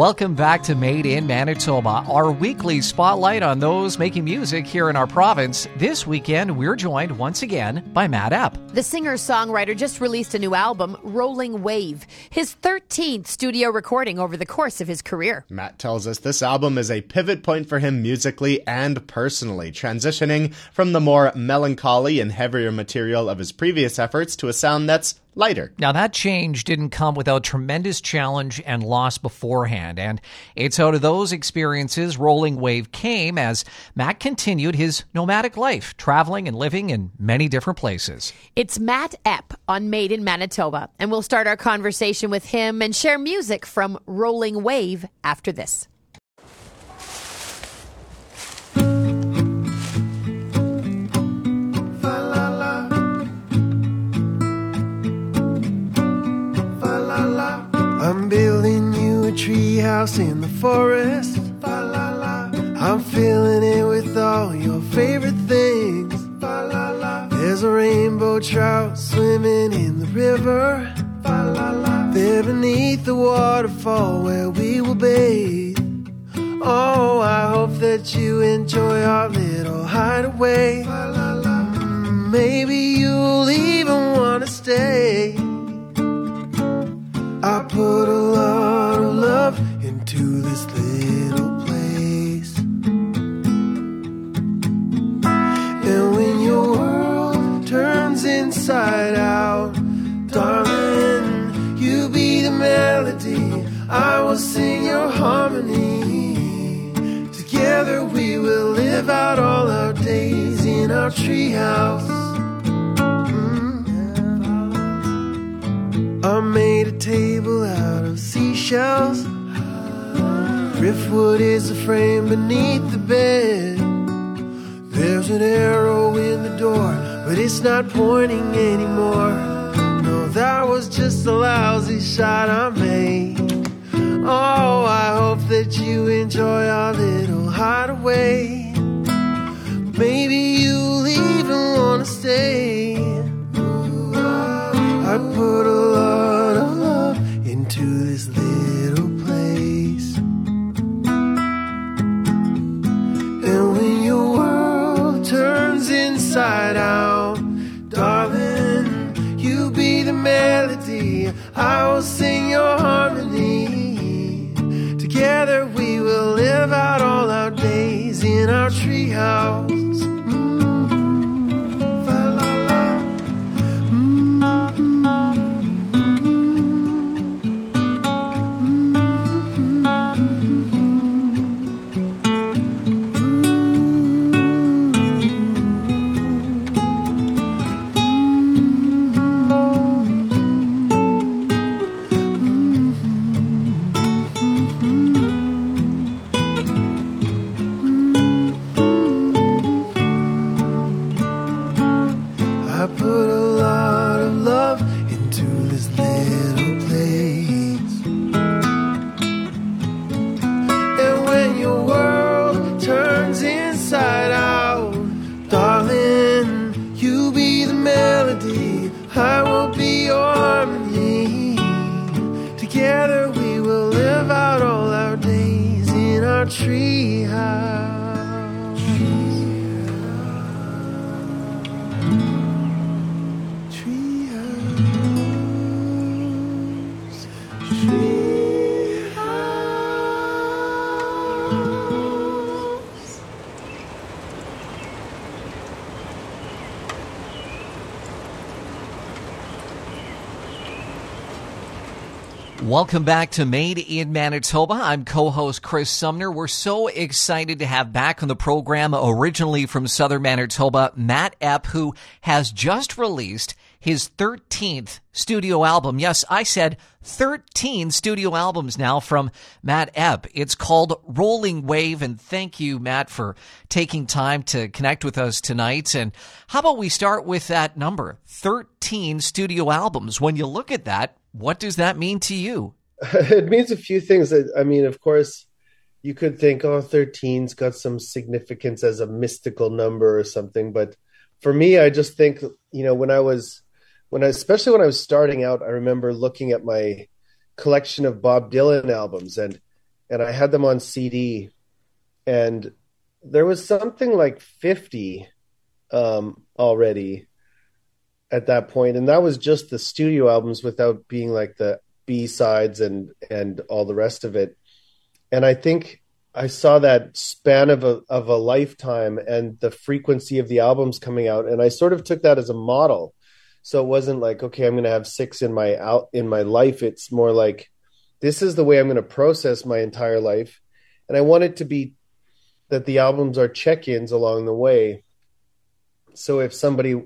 Welcome back to Made in Manitoba, our weekly spotlight on those making music here in our province. This weekend, we're joined once again by Matt Epp. The singer songwriter just released a new album, Rolling Wave, his 13th studio recording over the course of his career. Matt tells us this album is a pivot point for him musically and personally, transitioning from the more melancholy and heavier material of his previous efforts to a sound that's lighter. Now, that change didn't come without tremendous challenge and loss beforehand, and it's out of those experiences Rolling Wave came as Matt continued his nomadic life, traveling and living in many different places. It's Matt Epp on Made in Manitoba, and we'll start our conversation with him and share music from Rolling Wave after this. I'm building you a treehouse in the forest. La, la, la. I'm filling it with all your favorite things. There's a rainbow trout swimming in the river. There beneath the waterfall where we will bathe. Oh, I hope that you enjoy our little hideaway. Maybe you'll even want to stay. I put a lot of love into this little place. And when your world turns inside out, darling, you be the melody. I will sing your harmony. Together we will live out all our days in our treehouse. Of seashells. Driftwood is the frame beneath the bed. There's an arrow in the door, but it's not pointing anymore. No, that was just a lousy shot I made. Oh, I hope that you enjoy our little hideaway. Maybe Welcome back to Made in Manitoba. I'm co-host Chris Sumner. We're so excited to have back on the program, originally from Southern Manitoba, Matt Epp, who has just released his 13th studio album. Yes, I said 13 studio albums now from Matt Epp. It's called Rolling Wave, and thank you, Matt, for taking time to connect with us tonight. And how about we start with that number, 13 studio albums? When you look at that, what does that mean to you? it means a few things. I mean, of course, you could think, oh, 13's got some significance as a mystical number or something. But for me, I just think, you know, when I was, when I, especially when I was starting out, I remember looking at my collection of Bob Dylan albums and, and I had them on CD, and there was something like 50 um, already at that point, and that was just the studio albums without being like the B sides and and all the rest of it. And I think I saw that span of a of a lifetime and the frequency of the albums coming out, and I sort of took that as a model. So it wasn't like okay, I'm going to have six in my out in my life. It's more like this is the way I'm going to process my entire life, and I want it to be that the albums are check-ins along the way. So if somebody,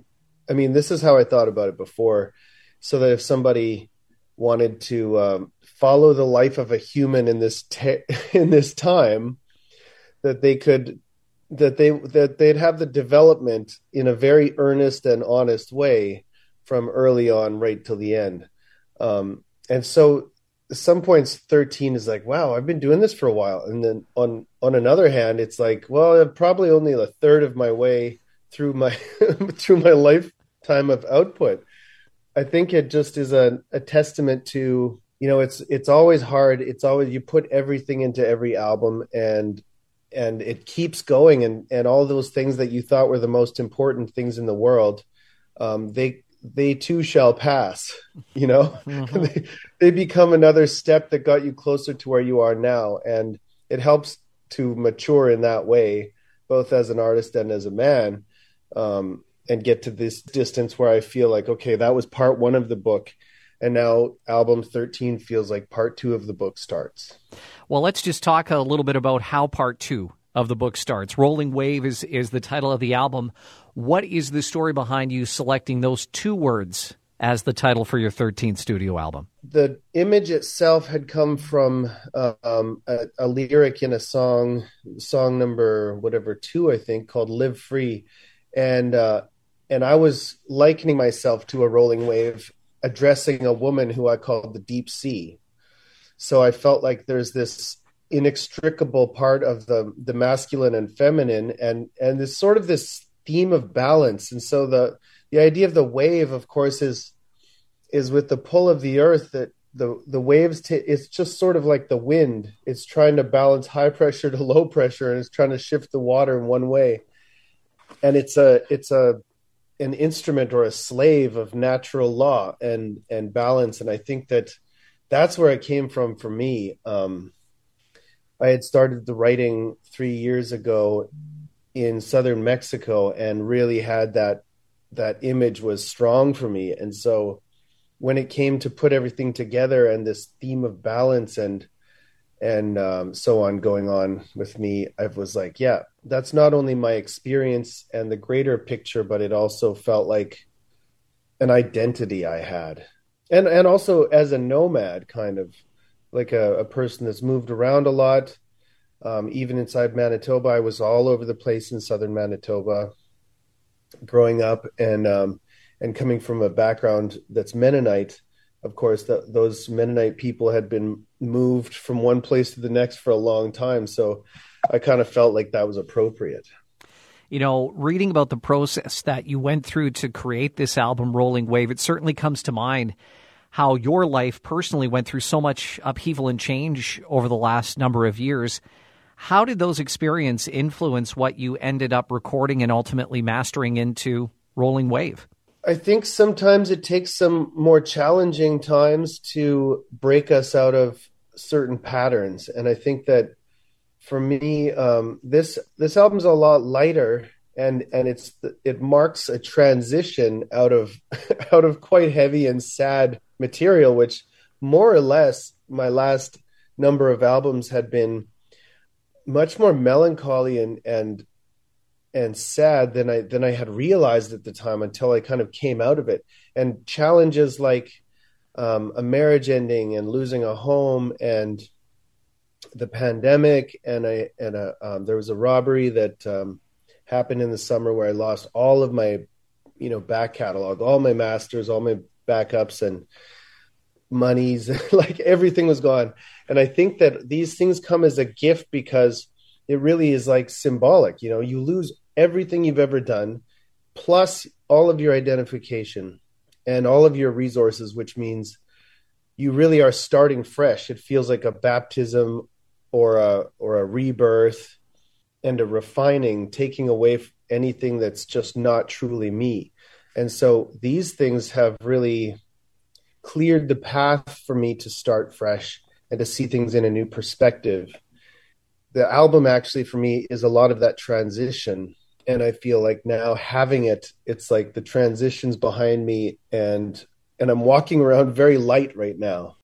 I mean, this is how I thought about it before, so that if somebody wanted to um, follow the life of a human in this in this time, that they could that they that they'd have the development in a very earnest and honest way from early on right till the end. Um, and so some points 13 is like wow i've been doing this for a while. And then on on another hand it's like well i'm probably only a third of my way through my through my lifetime of output. I think it just is a, a testament to you know it's it's always hard. It's always you put everything into every album and and it keeps going. And and all those things that you thought were the most important things in the world um, they they too shall pass you know? Mm-hmm. they, they become another step that got you closer to where you are now. And it helps to mature in that way both as an artist and as a man um, and get to this distance where i feel like okay that was part one of the book. And now album 13 feels like part two of the book starts. Well let's just talk a little bit about how part two of the book starts rolling wave is is the title of the album what is the story behind you selecting those two words as the title for your 13th studio album? The image itself had come from uh, um, a, a, lyric in a song, song number whatever two, I think, called "Live Free," and uh, and I was likening myself to a rolling wave, addressing a woman who I called the deep sea. So I felt like there's this inextricable part of the the masculine and feminine, and and this sort of this theme of balance. And so the the idea of the wave, of course, is is with the pull of the earth that the the waves t- it's just sort of like the wind. It's trying to balance high pressure to low pressure and it's trying to shift the water in one way. And it's a it's a an instrument or a slave of natural law and and balance. And i think that that's where it came from for me. Um i had started the writing 3 years ago in southern Mexico and really had that that image was strong for me. And so when it came to put everything together and this theme of balance and and um, so on going on with me, I was like, yeah, that's not only my experience and the greater picture, but it also felt like an identity I had, and and also as a nomad, kind of like a, a person that's moved around a lot, um, even inside Manitoba, I was all over the place in southern Manitoba growing up, and um, and coming from a background that's Mennonite. Of course, the, those Mennonite people had been moved from one place to the next for a long time, so I kind of felt like that was appropriate. You know, reading about the process that you went through to create this album, Rolling Wave, it certainly comes to mind how your life personally went through so much upheaval and change over the last number of years. How did those experiences influence what you ended up recording and ultimately mastering into Rolling Wave? I think sometimes it takes some more challenging times to break us out of certain patterns, and I think that for me, um, this this album's a lot lighter, and and it's it marks a transition out of out of quite heavy and sad material, which more or less my last number of albums had been much more melancholy and and and sad than I than I had realized at the time until I kind of came out of it. And challenges like um, a marriage ending and losing a home and the pandemic and I and a, um, there was a robbery that um, happened in the summer where I lost all of my you know back catalog, all my masters, all my backups and monies, like everything was gone. And I think that these things come as a gift because it really is like symbolic. You know, you lose everything you've ever done, plus all of your identification and all of your resources, which means you really are starting fresh. It feels like a baptism or a or a rebirth and a refining, taking away anything that's just not truly me. And so these things have really cleared the path for me to start fresh and to see things in a new perspective. The album actually for me is a lot of that transition and I feel like now having it it's like the transitions behind me and and I'm walking around very light right now.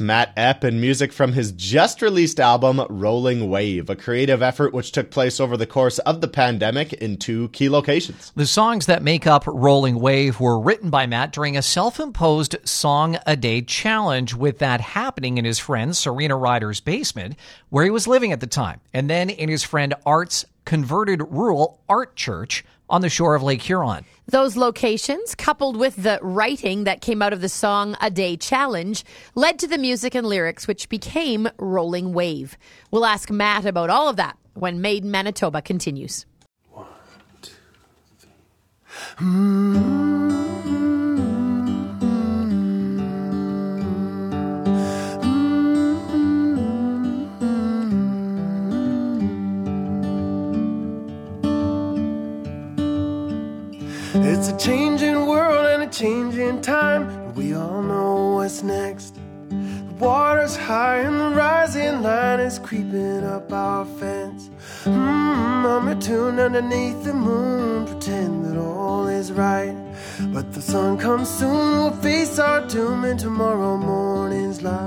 Matt Epp and music from his just released album, Rolling Wave, a creative effort which took place over the course of the pandemic in two key locations. The songs that make up Rolling Wave were written by Matt during a self imposed song a day challenge, with that happening in his friend Serena Ryder's basement, where he was living at the time, and then in his friend Art's converted rural art church on the shore of Lake Huron. Those locations, coupled with the writing that came out of the song A Day Challenge, led to the music and lyrics, which became Rolling Wave. We'll ask Matt about all of that when Made in Manitoba continues. It's a changing world and a changing time, and we all know what's next. The water's high and the rising line is creeping up our fence. Mm, I'm returned underneath the moon, pretend that all is right. But the sun comes soon, we'll face our doom in tomorrow morning's light.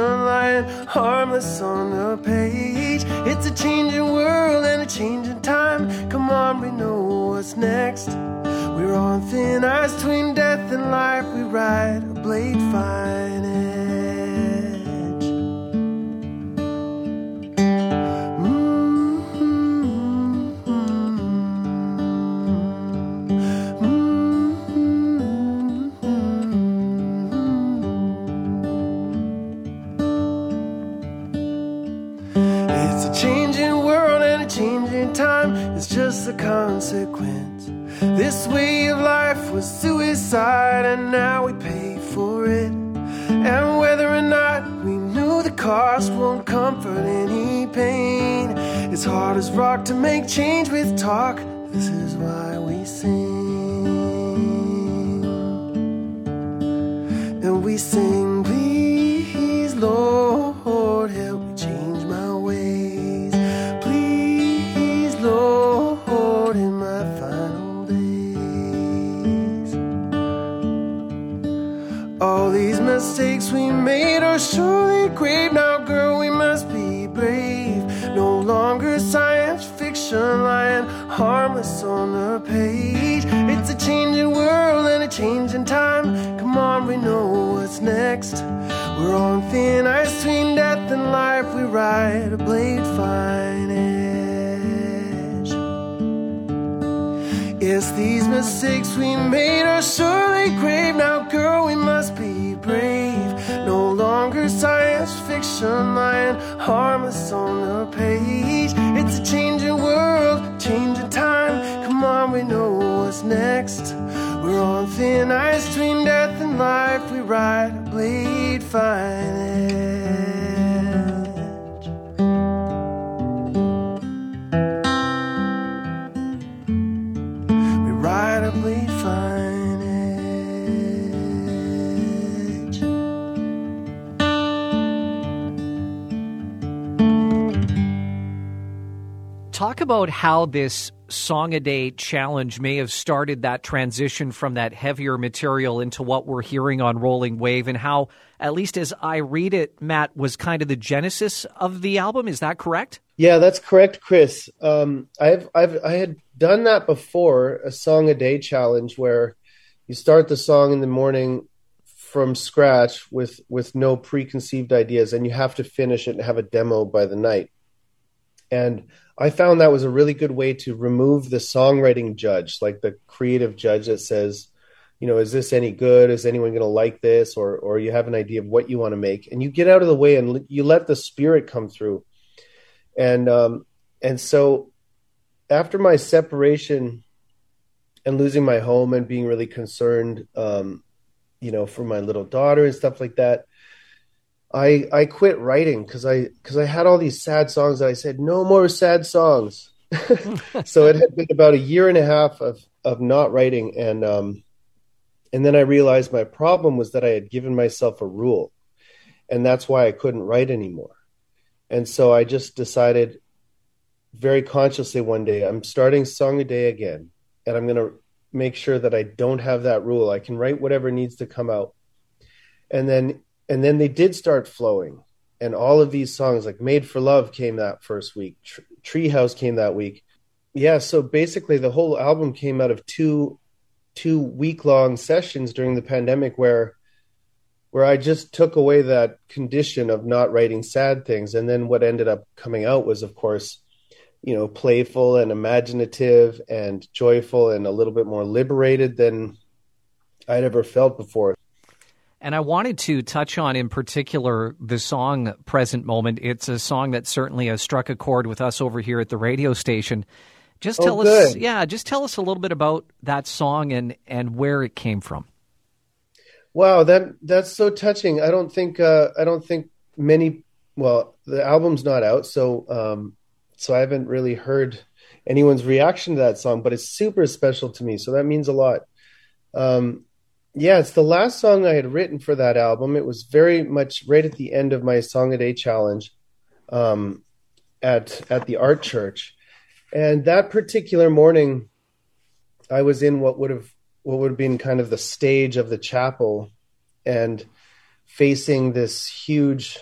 Lying harmless on the page. It's a changing world and a changing time. Come on, we know what's next. We're on thin ice between death and life. We ride a blade fine consequence. This way of life was suicide, and now we pay for it. And whether or not we knew the cost won't comfort any pain. It's hard as rock to make change with talk. Mistakes we made are surely grave. Now, girl, we must be brave. No longer science fiction lying harmless on the page. It's a changing world and a changing time. Come on, we know what's next. We're on thin ice between death and life. We ride a blade fine edge. Yes, these mistakes we made are surely grave. Now, girl, we must be fiction lying harmless on the page. It's a changing world, changing time. Come on, we know what's next. We're on thin ice between death and life. We ride a blade fine about how this song a day challenge may have started that transition from that heavier material into what we're hearing on Rolling Wave, and how, at least as I read it, Matt was kind of the genesis of the album. Is that correct? Yeah, that's correct, Chris. Um, I've I've I had done that before, a song a day challenge where you start the song in the morning from scratch with with no preconceived ideas, and you have to finish it and have a demo by the night. And I found that was a really good way to remove the songwriting judge, like the creative judge that says, you know, is this any good? Is anyone going to like this? Or or you have an idea of what you want to make, and you get out of the way and you let the spirit come through. And um, and so after my separation and losing my home and being really concerned, um, you know, for my little daughter and stuff like that, I I quit writing because I because I had all these sad songs. That I said no more sad songs. so it had been about a year and a half of of not writing, and um, and then I realized my problem was that I had given myself a rule, and that's why I couldn't write anymore. And so I just decided very consciously one day I'm starting song a day again, and I'm going to make sure that I don't have that rule. I can write whatever needs to come out, and then and then they did start flowing. And all of these songs like made for love came that first week. Tr- treehouse came that week. Yeah so basically the whole album came out of two two week long sessions during the pandemic where where i just took away that condition of not writing sad things. And then what ended up coming out was of course you know playful and imaginative and joyful and a little bit more liberated than i'd ever felt before And I wanted to touch on, in particular, the song Present Moment. It's a song that certainly has struck a chord with us over here at the radio station. Just Oh, tell us, yeah, just tell us a little bit about that song and, and where it came from. Wow, that that's so touching. I don't think uh, I don't think many. Well, the album's not out, so um, so I haven't really heard anyone's reaction to that song. But it's super special to me, so that means a lot. Um, yeah, it's the last song I had written for that album. It was very much right at the end of my song a day challenge um, at at the art church, and that particular morning, I was in what would have what would have been kind of the stage of the chapel, and facing this huge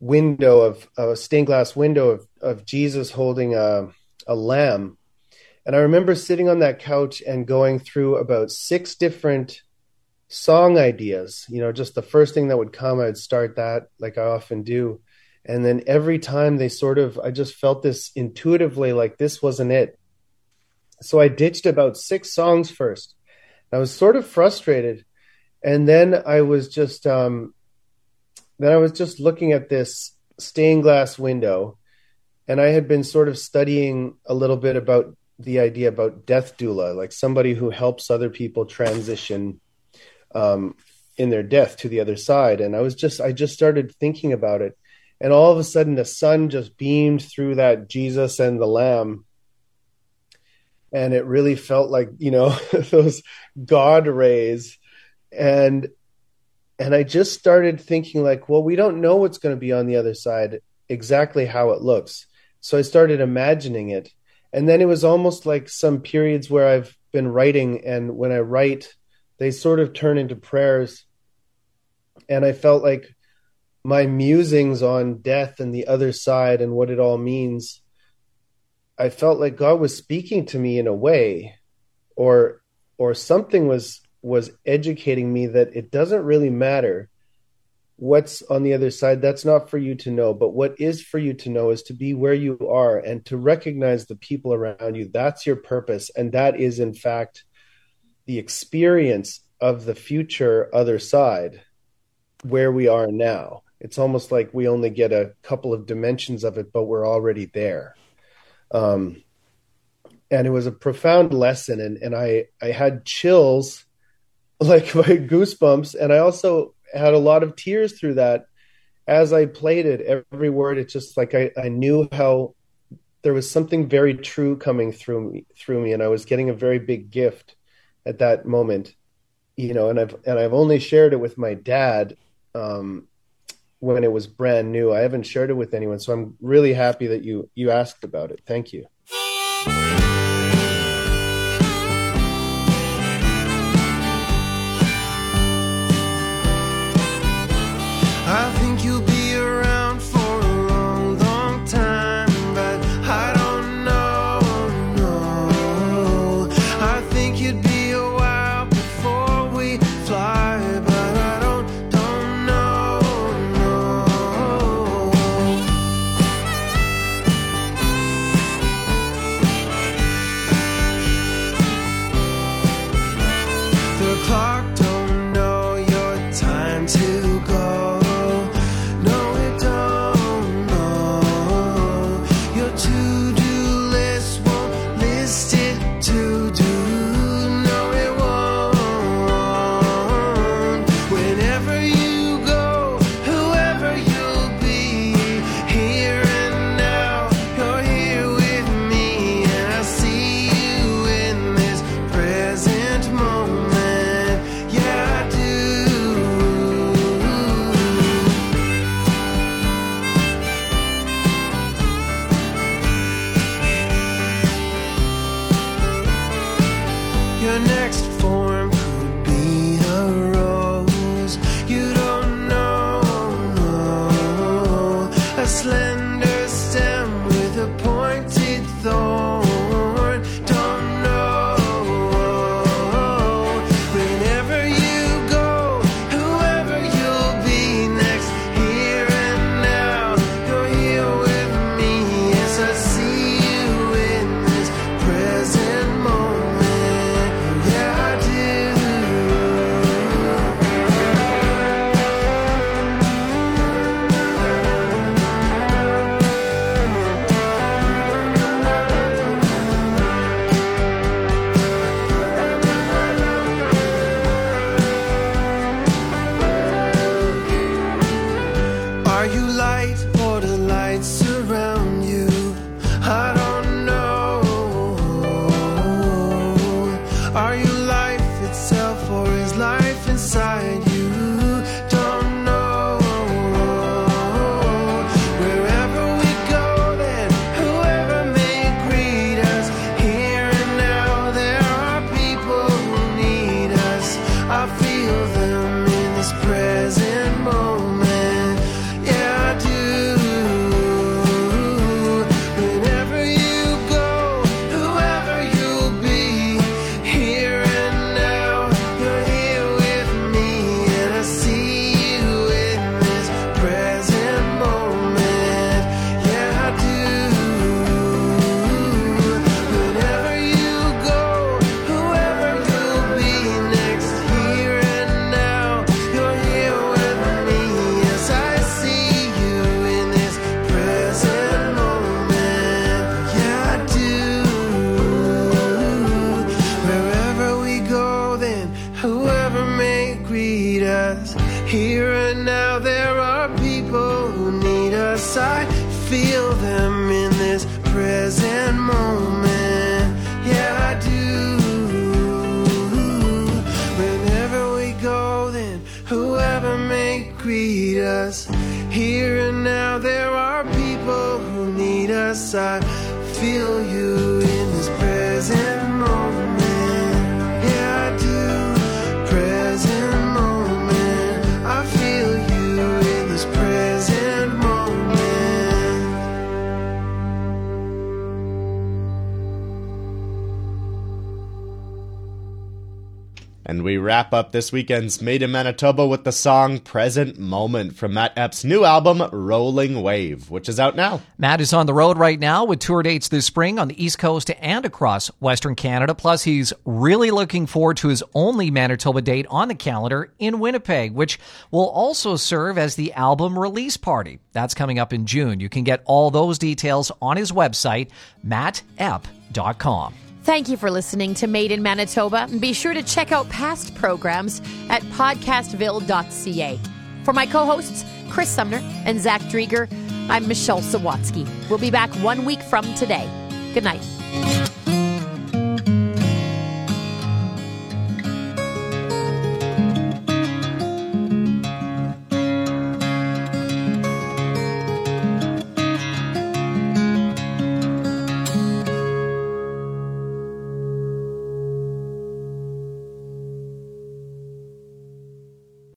window of a stained glass window of, of Jesus holding a, a lamb. And I remember sitting on that couch and going through about six different song ideas. You know, just the first thing that would come, I'd start that like I often do. And then every time they sort of, I just felt this intuitively like this wasn't it. So I ditched about six songs first. I was sort of frustrated. And then I was just, um, then I was just looking at this stained glass window, and I had been sort of studying a little bit about the idea about death doula, like somebody who helps other people transition um, in their death to the other side. And I was just, I just started thinking about it, and all of a sudden the sun just beamed through that Jesus and the Lamb, and it really felt like you know those God rays, and and I just started thinking like, well, we don't know what's going to be on the other side exactly how it looks. So I started imagining it. And then it was almost like some periods where I've been writing and when I write, they sort of turn into prayers. And I felt like my musings on death and the other side and what it all means, I felt like God was speaking to me in a way or or something was was educating me that it doesn't really matter what's on the other side that's not for you to know. But what is for you to know is to be where you are and to recognize the people around you. That's your purpose. And that is in fact the experience of the future other side where we are now. It's almost like we only get a couple of dimensions of it but we're already there. Um, and it was a profound lesson. And, and i i had chills like my goosebumps. And i also had a lot of tears through that. As i played it every word it's just like i, I knew how there was something very true coming through me through me and i was getting a very big gift at that moment you know and i've and i've only shared it with my dad um, when it was brand new. I haven't shared it with anyone so i'm really happy that you you asked about it. Thank you and now there are people who need us. I feel them in this present moment. Yeah, I do. Whenever we go, then whoever may greet us. Here and now there are people who need us. I feel you. And we wrap up this weekend's Made in Manitoba with the song Present Moment from Matt Epp's new album, Rolling Wave, which is out now. Matt is on the road right now with tour dates this spring on the East Coast and across Western Canada. Plus, he's really looking forward to his only Manitoba date on the calendar in Winnipeg, which will also serve as the album release party. That's coming up in June. You can get all those details on his website, mattepp.com. Thank you for listening to Made in Manitoba. Be sure to check out past programs at podcastville.ca. For my co hosts, Chris Sumner and Zach Drieger, I'm Michelle Sawatsky. We'll be back one week from today. Good night.